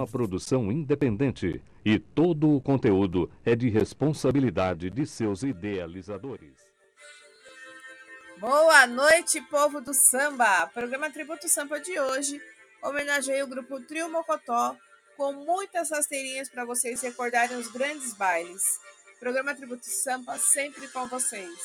uma produção independente e todo o conteúdo é de responsabilidade de seus idealizadores. Boa noite, povo do samba! Programa Tributo Samba de hoje homenageia o grupo Trio Mocotó com muitas rasteirinhas para vocês recordarem os grandes bailes. Programa Tributo Samba sempre com vocês.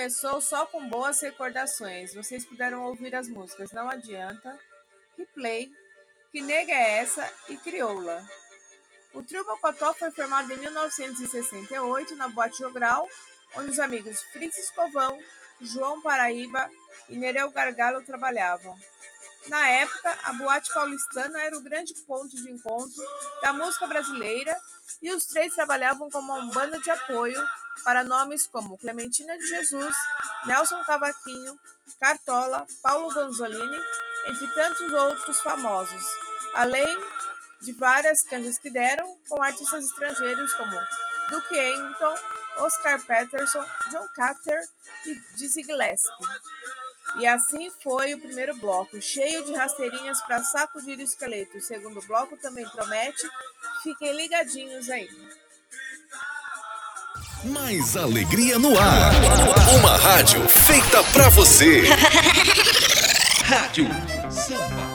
Começou só com boas recordações. Vocês puderam ouvir as músicas Não Adianta, Replay, Que Nega é Essa e Crioula. O trio Mocotó foi formado em 1968 na Boate Jogral, onde os amigos Fritz Escovão, João Paraíba e Nereu Gargalo trabalhavam. Na época, a boate paulistana era o grande ponto de encontro da música brasileira e os três trabalhavam como uma banda de apoio para nomes como Clementina de Jesus, Nelson Cavaquinho, Cartola, Paulo Gonzolini, entre tantos outros famosos, além de várias canjas que deram com artistas estrangeiros como Duke Ellington, Oscar Peterson, John Carter e Dizzy Gillespie. E assim foi o primeiro bloco, cheio de rasteirinhas para sacudir o esqueleto. O segundo bloco também promete. Fiquem ligadinhos aí. Mais alegria no ar. Uma rádio feita pra você. rádio Samba.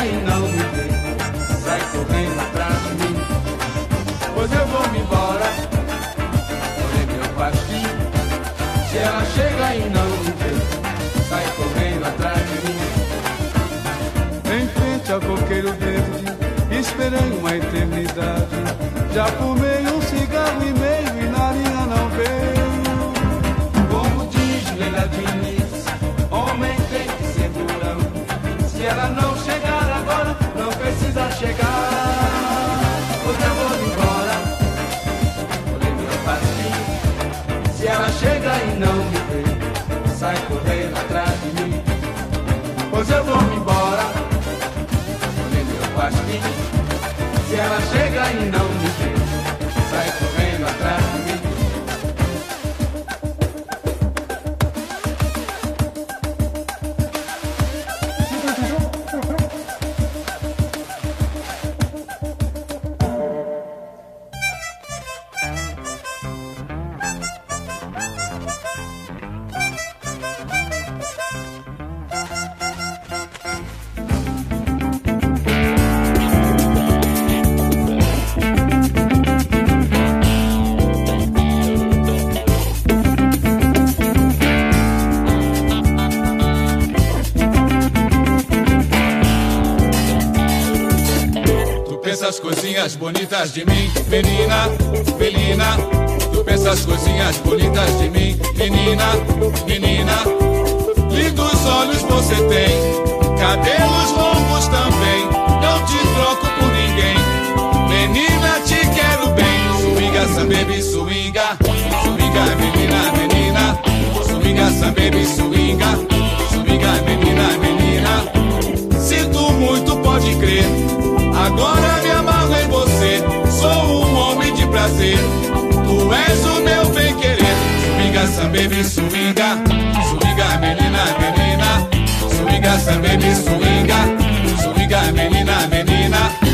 Chega e não me vê, sai correndo atrás de mim. Pois eu vou me embora. Olhei meu pastinho. Se ela chega e não me vê, sai correndo atrás de mim. Em frente ao coqueiro verde, esperei uma eternidade. Já fumei um cigarro e meio e na linha não veio. Como diz Leila Diniz, homem tem que ser durão. Se ela não chegar. Pois eu vou embora, olhei meu pastinho. Se ela chega e não me vê, sai correndo atrás de mim. Pois eu vou me embora, olhei meu pastinho. Se ela chega e não me vê, bonitas de mim, menina, menina. Tu pensas coisinhas bonitas de mim, menina, menina. Lindos olhos você tem, cabelos longos também. Não te troco por ninguém. Menina, te quero bem. Swinga, some baby, swinga. Swinga, menina, menina. Swinga, some baby, swinga. Swinga, menina, menina. Sinto muito, pode crer. Agora me Tu és o meu bem querer. Swinga, some baby, swinga. Swinga, menina, menina. Swinga, some baby, swinga. Swinga, menina, menina.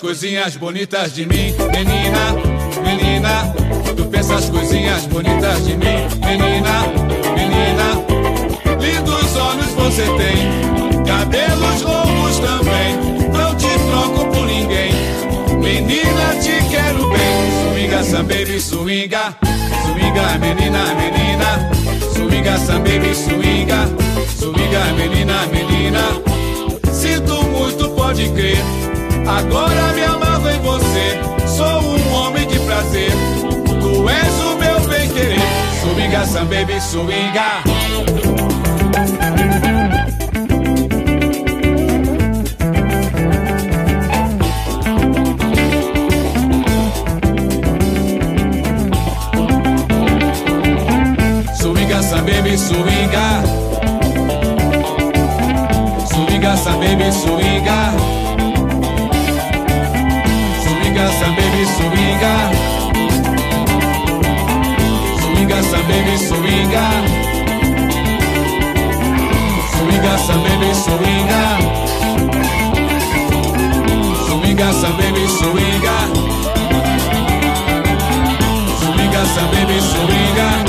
Coisinhas bonitas de mim, menina, menina. Tu pensas coisinhas bonitas de mim, menina, menina. Lindos olhos você tem, cabelos longos também. Não te troco por ninguém, menina, te quero bem. Swinga, some baby, swinga, swinga, menina, menina. Swinga, some baby, swinga, swinga, menina, menina. Sinto muito, pode crer. Agora me amarro em você. Sou um homem de prazer. Tu és o meu bem querer. Swinga, some baby, swinga. Swinga, some baby, swinga. Swinga, some baby. Swinga, baby, swinga. Swinga, some baby, swinga. Swinga, some baby, swinga. Swinga, some baby, swinga. Swinga, some baby, swinga.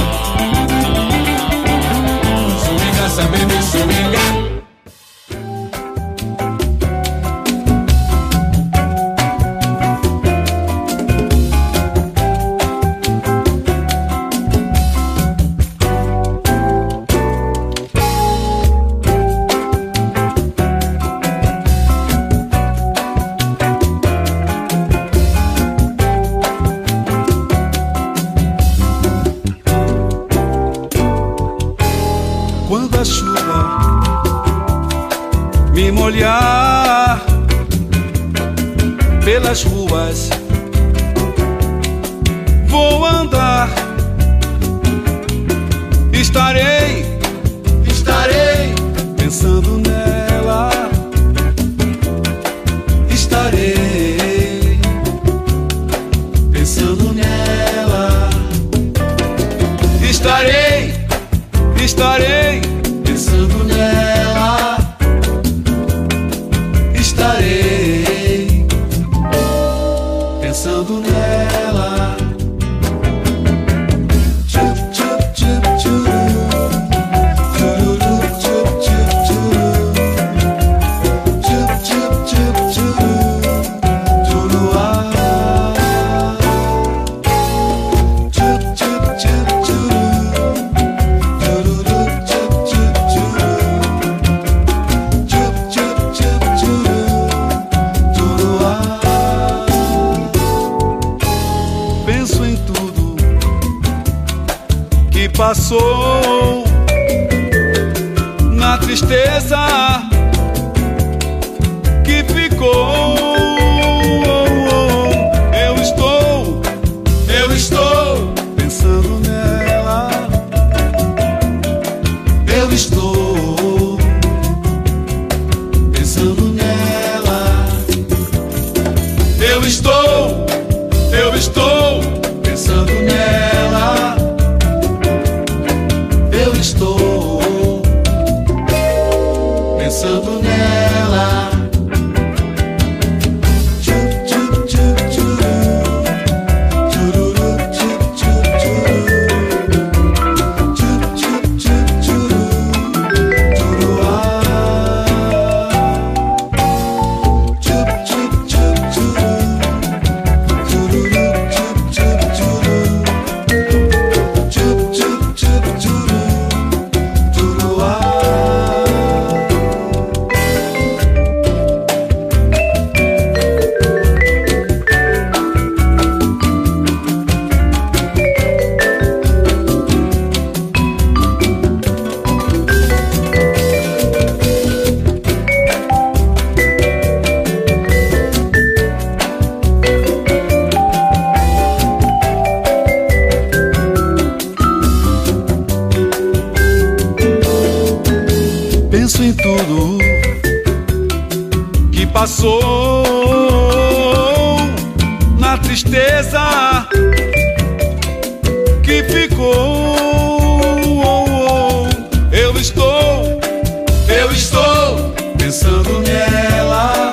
Passou na tristeza que ficou. Eu estou, eu estou pensando nela.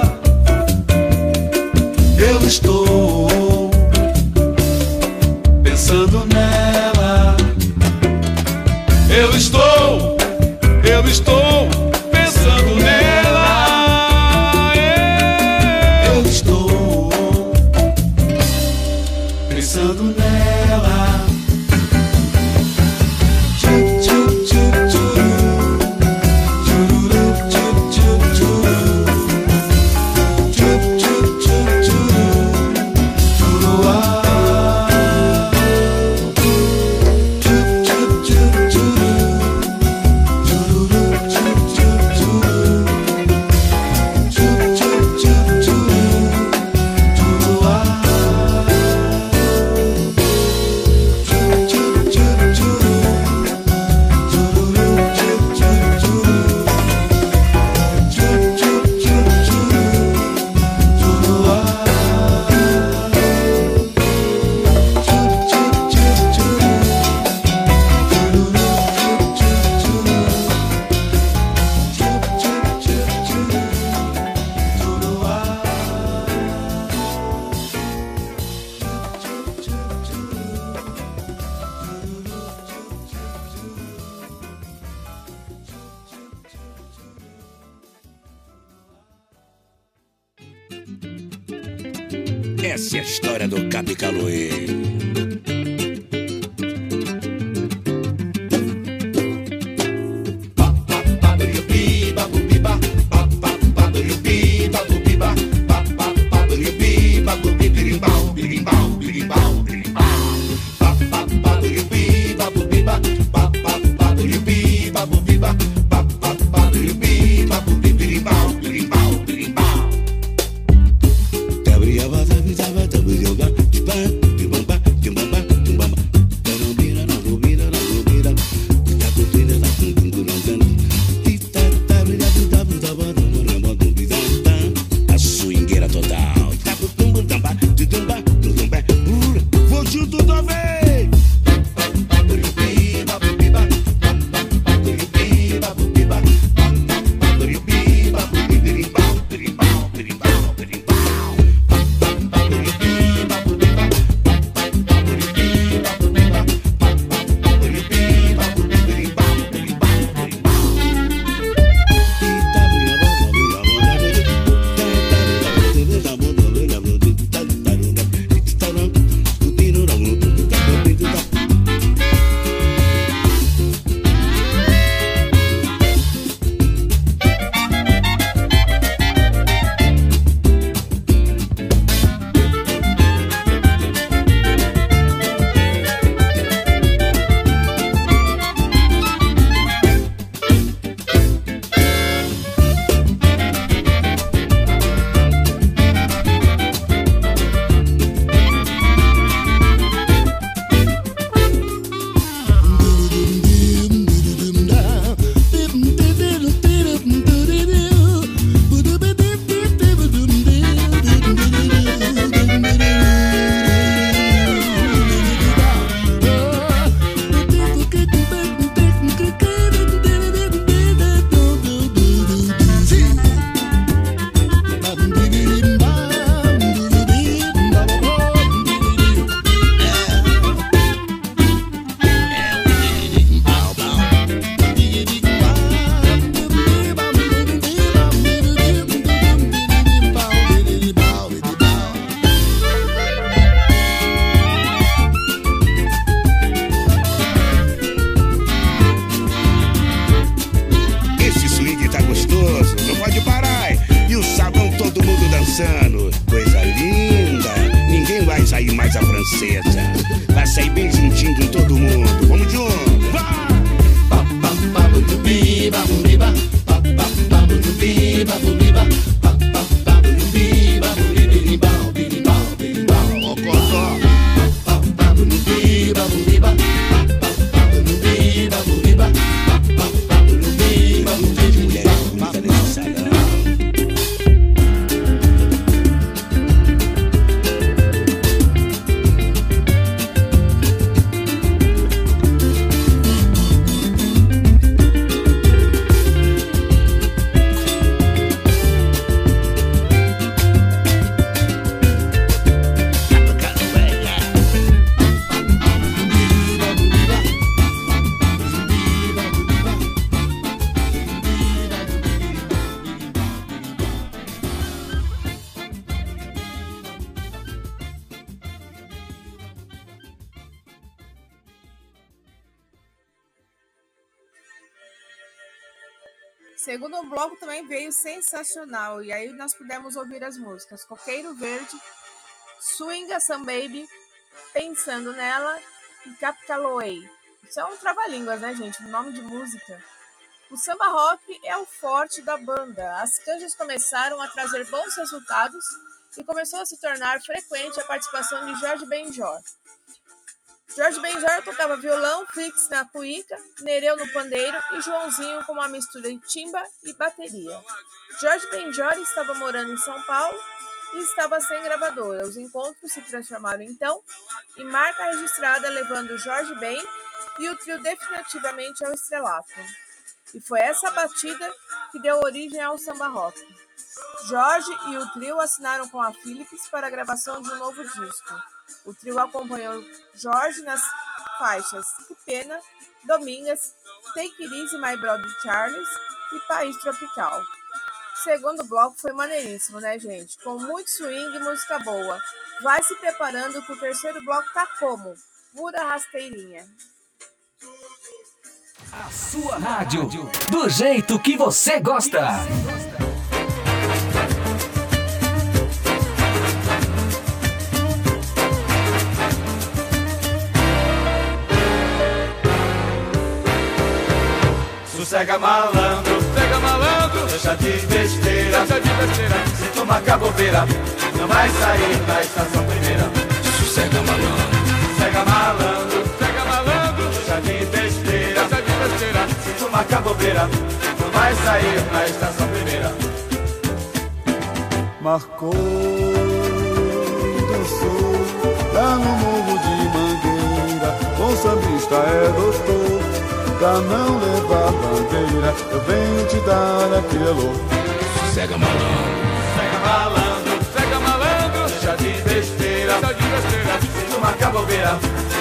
Sensacional. E aí nós pudemos ouvir as músicas Coqueiro Verde, Swinga Some Baby, Pensando Nela e Capitaloei. Isso é um trava-línguas, né, gente? O nome de música. O samba rock é o forte da banda. As canjas começaram a trazer bons resultados e começou a se tornar frequente a participação de Jorge Benjor. Jorge Benjor tocava violão, Flix na cuíca, Nereu no pandeiro e Joãozinho com uma mistura de timba e bateria. Jorge Benjor estava morando em São Paulo e estava sem gravadora. Os encontros se transformaram então em marca registrada, levando Jorge Ben e o trio definitivamente ao estrelato. E foi essa batida que deu origem ao samba rock. Jorge e o trio assinaram com a Philips para a gravação de um novo disco. O trio acompanhou Jorge nas faixas Que Pena, Domingas, Take It Easy My Brother Charles e País Tropical. segundo bloco foi maneiríssimo, né, gente? Com muito swing e música boa. Vai se preparando que o terceiro bloco tá como? Pura rasteirinha. A sua rádio, do jeito que você gosta. Sossega malandro, sossega malandro, deixa de besteira, deixa de besteira. Se tu marcar bobeira, não vai sair da estação primeira. Sossega malandro. Sossega malandro, sossega malandro, deixa de besteira, deixa de besteira. Se tu marcar bobeira, não vai sair da estação primeira. Marcou, dançou, lá no morro de Mangueira. O sambista é doutor, pra não levar bandeira. Eu venho te dar alô. Sossega malandro. Sossega malandro, sossega malandro, deixa de besteira, deixa de besteira. Se tu marcar bobeira,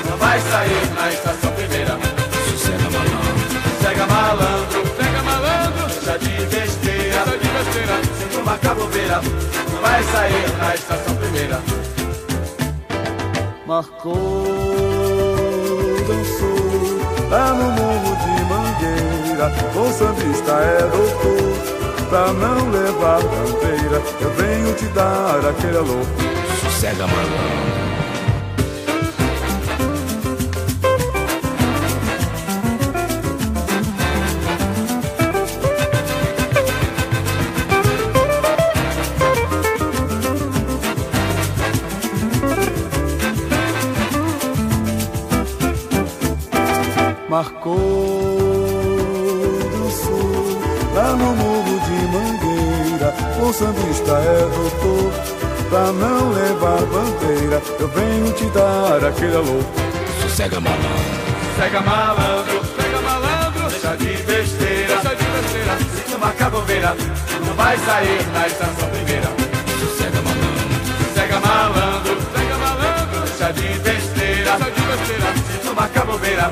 não vai sair na estação primeira. Sossega malandro. Sossega malandro, sossega malandro, deixa de besteira, deixa de besteira. Se tu marcar bobeira, não vai sair na estação primeira. Marcou, dançou, lá no morro de Mangueira. O sambista é doutor, pra não levar bandeira. Eu venho te dar aquele alô. Sossega malandro. Eu venho te dar aquele alô. Sossega malandro. Sossega malandro, sossega malandro, deixa de besteira, deixa de besteira. Se tu marcar bobeira, não vai sair na estação primeira. Sossega malandro. Sossega malandro, sossega malandro, deixa de besteira, deixa de besteira. Se tu marcar bobeira,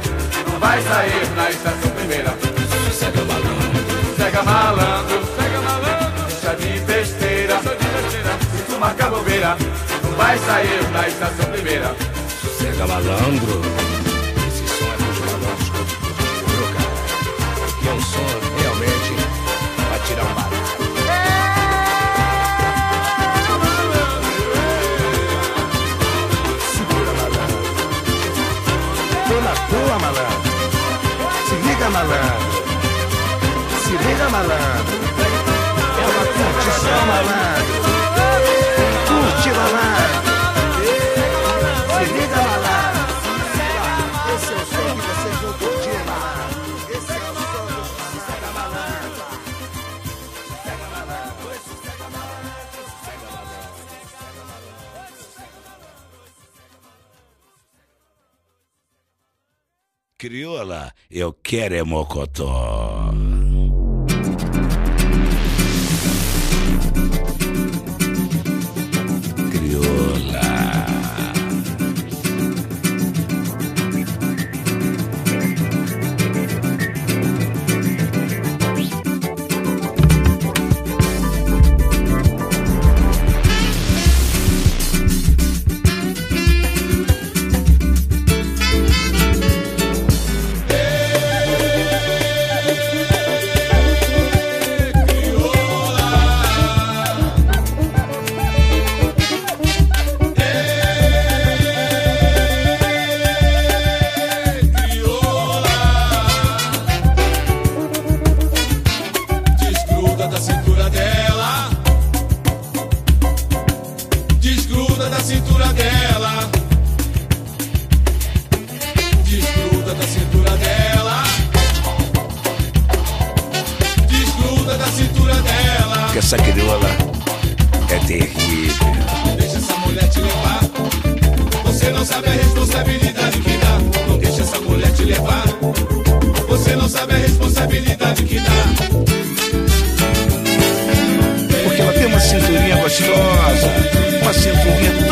não vai sair na estação primeira. Sossega malandro. Sossega malandro, sossega malandro, deixa de besteira, deixa de besteira. Se tu marcar bobeira, vai sair na estação primeira. Sossega malandro. Esse som é pros malandros que eu te curto, viu, cara? Que é um som realmente pra tirar um barato. Tua, malandro. Se liga, malandro. Se liga, malandro. É uma curtição, malandro. Curte, malandro. Crioula, eu quero é mocotó. Crioula. Uma cinturinha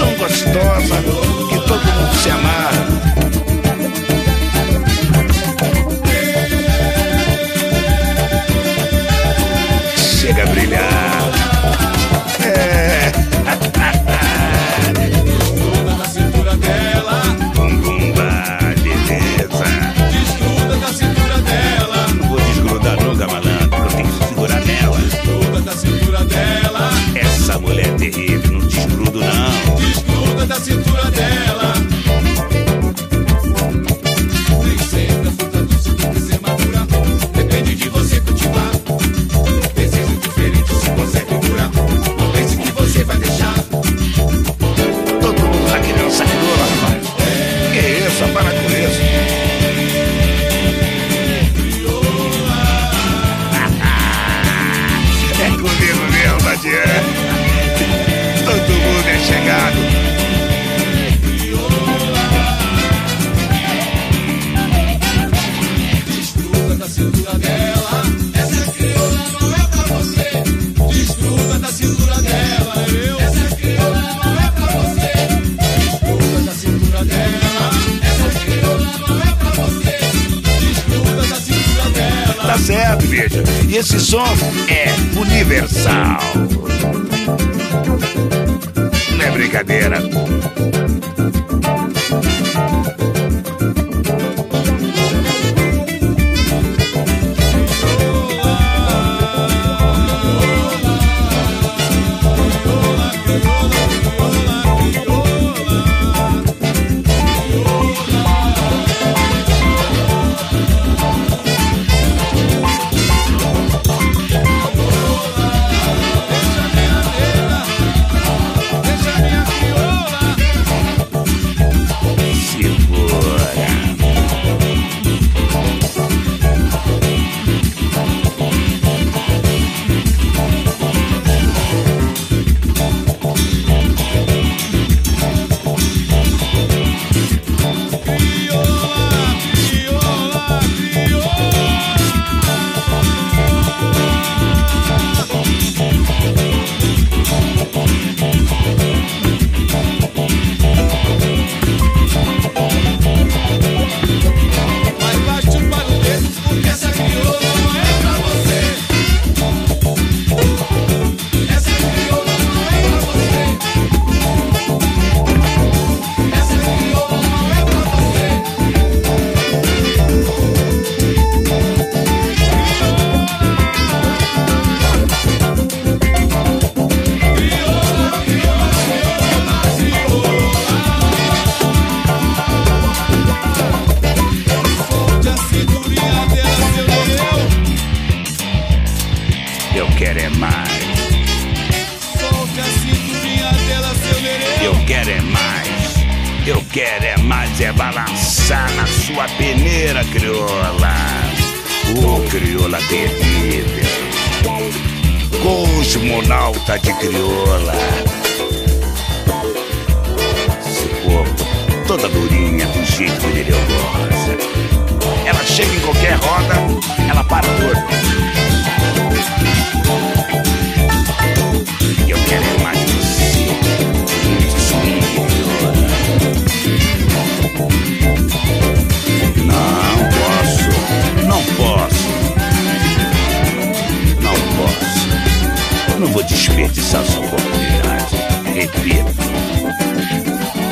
Essa oportunidade. Repito.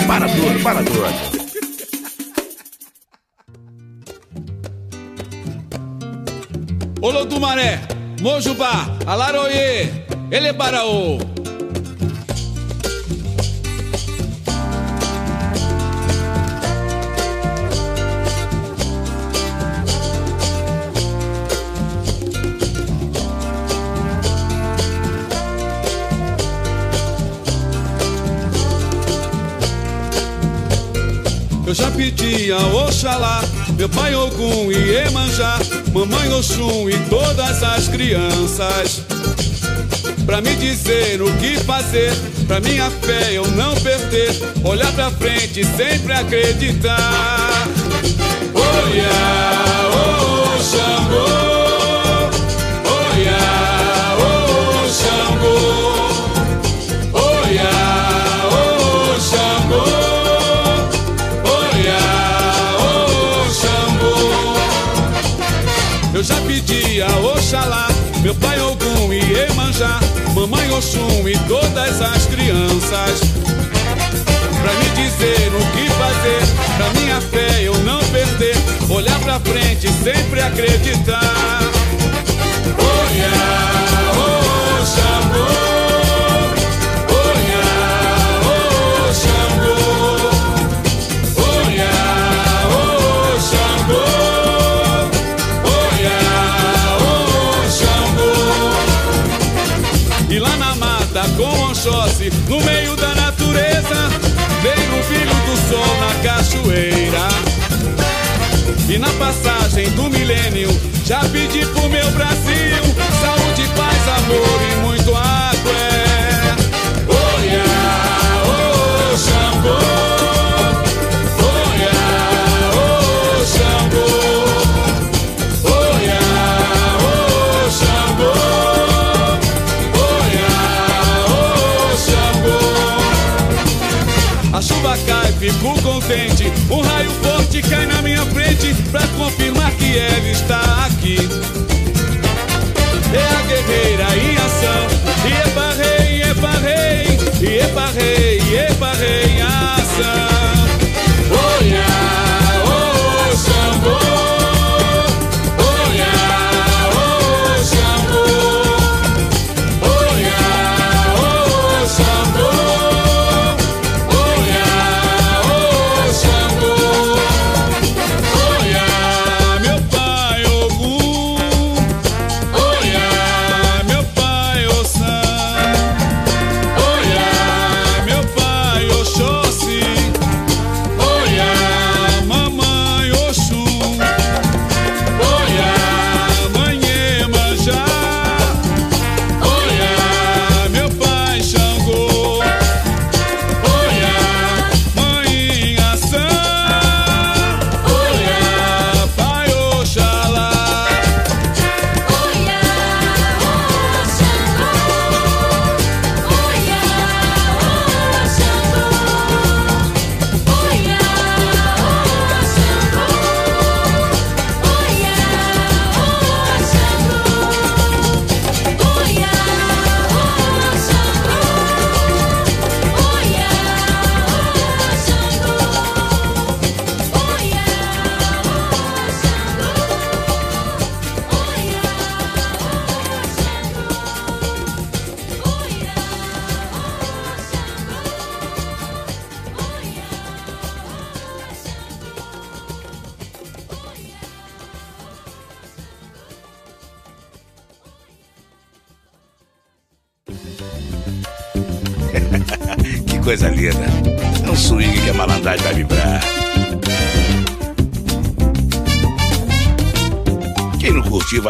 Para tudo, para tudo. Olotumaré, Mojubá, Alaroye, Elebaraô. Oxalá, meu pai Ogum e Emanjá, mamãe Oxum e todas as crianças. Pra me dizer o que fazer, pra minha fé eu não perder, olhar pra frente e sempre acreditar. Olha, Meu pai Ogum e Emanjá Mamãe Oxum e todas as crianças. Pra me dizer o que fazer Pra minha fé eu não perder Olhar pra frente e sempre acreditar. Olha, no meio da natureza, vem o filho do sol na cachoeira. E na passagem do milênio, já pedi pro meu Brasil forte cai na minha frente pra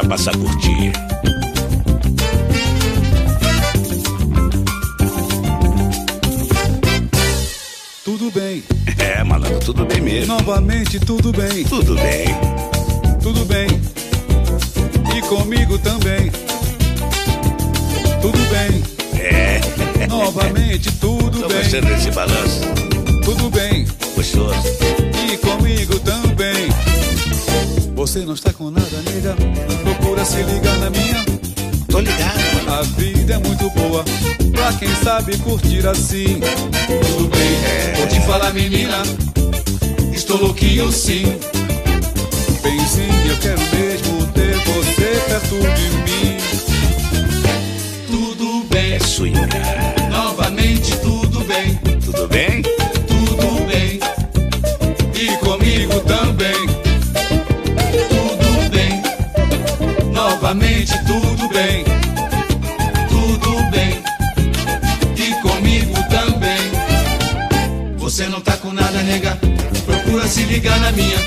passar a curtir. Tudo bem, É, malandro, tudo bem mesmo. novamente tudo bem, Tudo bem. tudo bem. E comigo também. Tudo bem, É. novamente tudo Tô bem, gostando desse balanço. tudo bem. Gostoso. E comigo também. Você não está com nada, nega. Procura se ligar na minha. Tô ligado. A vida é muito boa. Pra quem sabe curtir assim. Tudo bem, vou te falar, menina. Estou louquinho sim. Benzinho, eu quero mesmo ter você perto de mim. Tudo bem, É novamente tudo bem. Tudo bem? Tudo bem. E comigo também. Novamente tudo bem. Tudo bem. E comigo também. Você não tá com nada, nega. Procura se ligar na minha.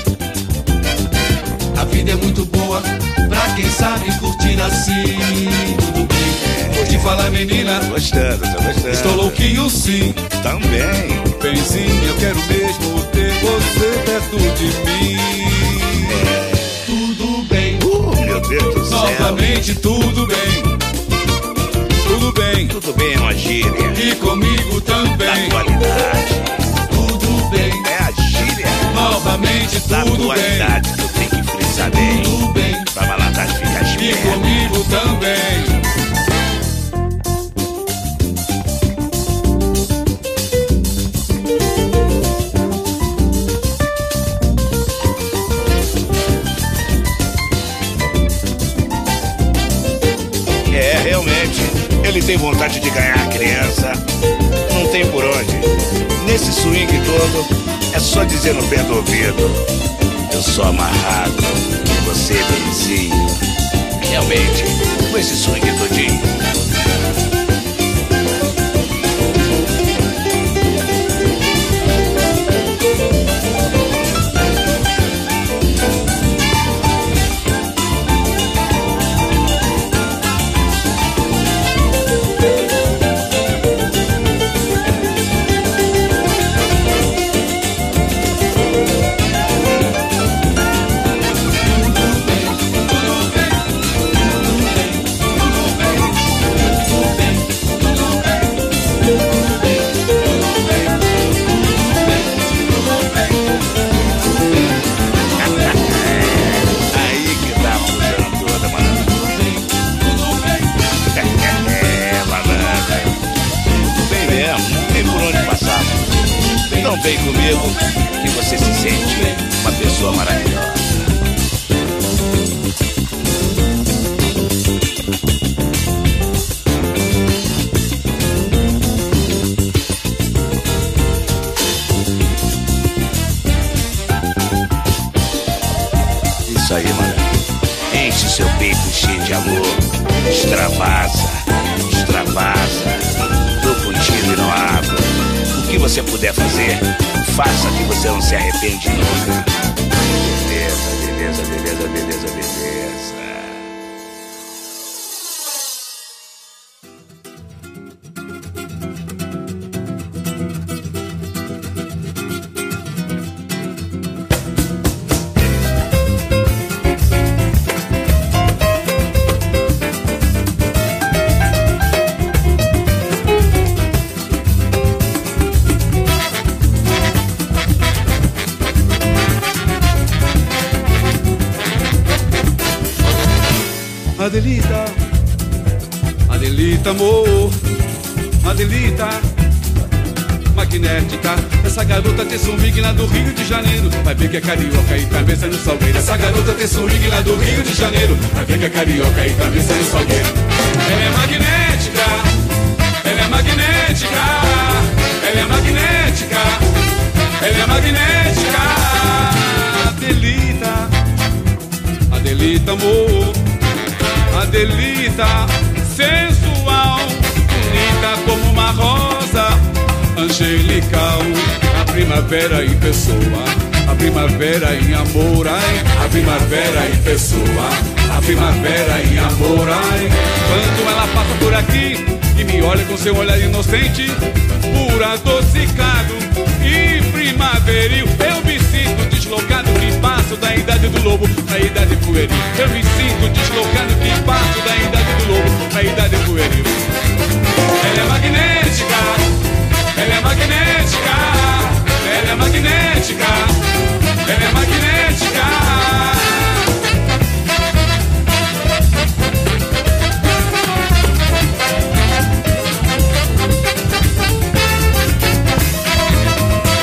A vida é muito boa pra quem sabe curtir assim. Tudo bem. Vou te falar, menina. Gostando, tô gostando. Estou louquinho sim. Também. Benzinho, eu quero mesmo ter você perto de mim. Novamente tudo bem. Tudo bem, Tudo bem, é uma gíria. e comigo Da também. atualidade. Tudo bem, É a gíria novamente da tudo bem. atualidade. Tu tem que frisar bem. Tudo bem, Pra malandragem ficar e comigo também. Ele tem vontade de ganhar a criança. Não tem por onde. Nesse swing todo, é só dizer no pé do ouvido. Eu sou amarrado. Você, benzinho. Realmente, com esse swing todinho. Vem comigo que você se sente uma pessoa maravilhosa. Você puder fazer, faça que você não se arrepende nunca. Beleza, beleza, beleza, beleza, beleza. Que é carioca e sai no salgueiro. Essa garota tem swing lá do Rio de Janeiro. Vai ver que é carioca e sai no salgueiro. Ela é magnética, ela é magnética, ela é magnética, ela é magnética. Adelita, Adelita, amor. Adelita, sensual, bonita como uma rosa, angelical, a primavera em pessoa, a primavera em amor, ai, a primavera em pessoa, a primavera em amor, ai. Quando ela passa por aqui e me olha com seu olhar inocente, puro adocicado e primaveril, eu me sinto deslocado que passo da idade do lobo, da idade pueril. Eu me sinto deslocado que passo da idade do lobo, da idade pueril. Ela é magnética, ela é magnética, é magnética, ela é magnética.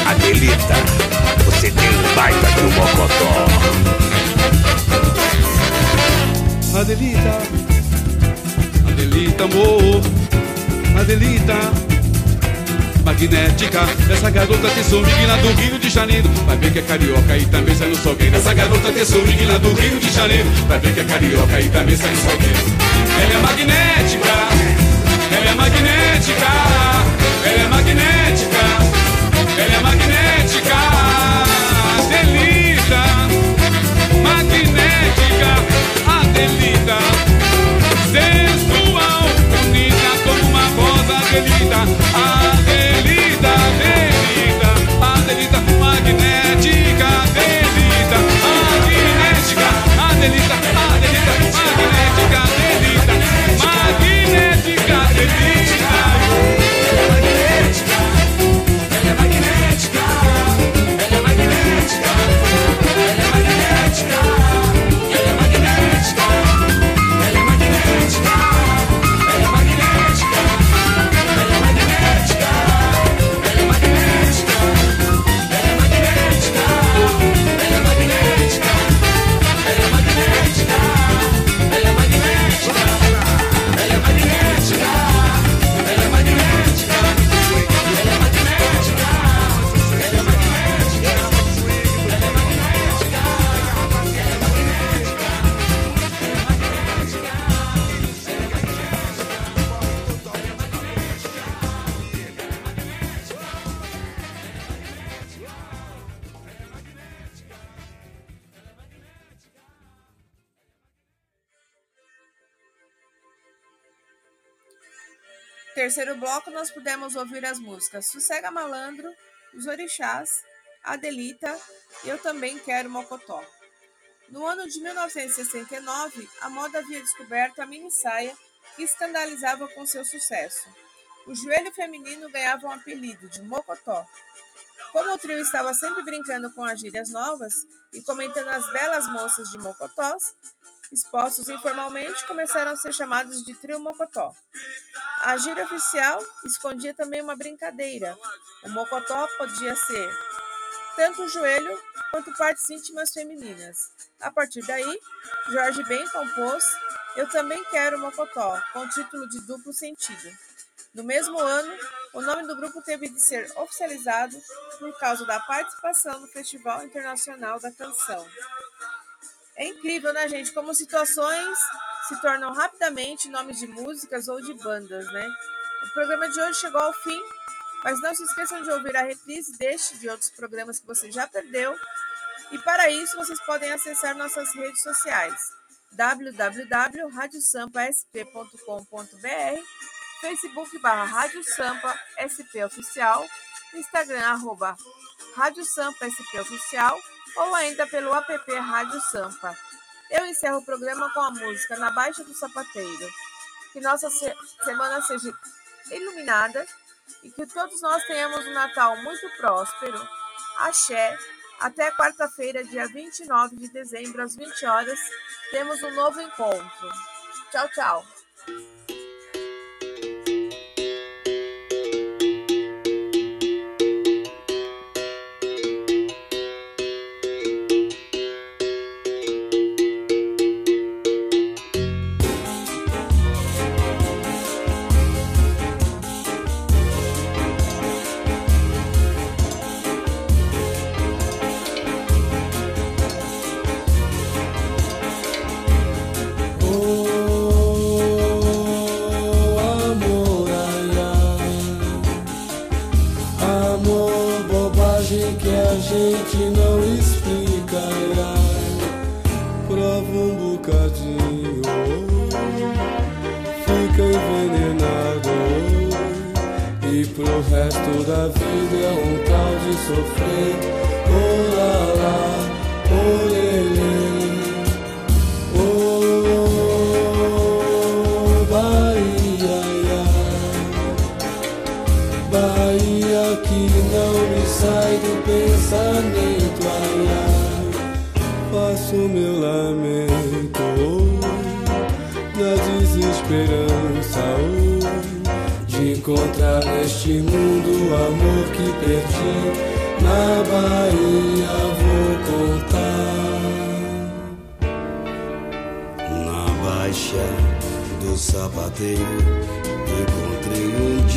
Adelita, você tem um baita de um mocotó. Adelita, Adelita, amor, Adelita, magnética. Essa garota tem swing lá do Rio de Janeiro. Vai ver que é carioca e também sai no salgueiro. Essa garota tem swing lá do Rio de Janeiro. Vai ver que é carioca e também sai no salgueiro. Ela é magnética, ela é magnética, ela é magnética, ela é magnética. Adelita, magnética, Adelita, Adelita, Adelita, Adelita, Adelita, magnética, Adelita, magnética, Adelita, Adelita, magnética, Terceiro bloco, nós pudemos ouvir as músicas Sossega Malandro, Os Orixás, Adelita e Eu Também Quero Mocotó. No ano de 1969, a moda havia descoberto a mini saia que escandalizava com seu sucesso. O joelho feminino ganhava um apelido de Mocotó. Como o trio estava sempre brincando com as gírias novas e comentando as belas moças de Mocotós, expostos informalmente, começaram a ser chamados de trio mocotó. A gíria oficial escondia também uma brincadeira. O mocotó podia ser tanto o joelho quanto partes íntimas femininas. A partir daí, Jorge Ben compôs Eu Também Quero Mocotó, com título de duplo sentido. No mesmo ano, o nome do grupo teve de ser oficializado por causa da participação no Festival Internacional da Canção. É incrível, né, gente? Como situações se tornam rapidamente nomes de músicas ou de bandas, né? O programa de hoje chegou ao fim, mas não se esqueçam de ouvir a reprise deste e de outros programas que você já perdeu. E para isso, vocês podem acessar nossas redes sociais www.radiosampasp.com.br Facebook barra Rádio Sampa SP Oficial, Instagram arroba Rádio Sampa SP Oficial ou ainda pelo app Rádio Sampa. Eu encerro o programa com a música Na Baixa do Sapateiro. Que nossa se semana seja iluminada e que todos nós tenhamos um Natal muito próspero. Axé. Até quarta-feira, dia 29 de dezembro, às 20 horas, temos um novo encontro. Tchau, tchau.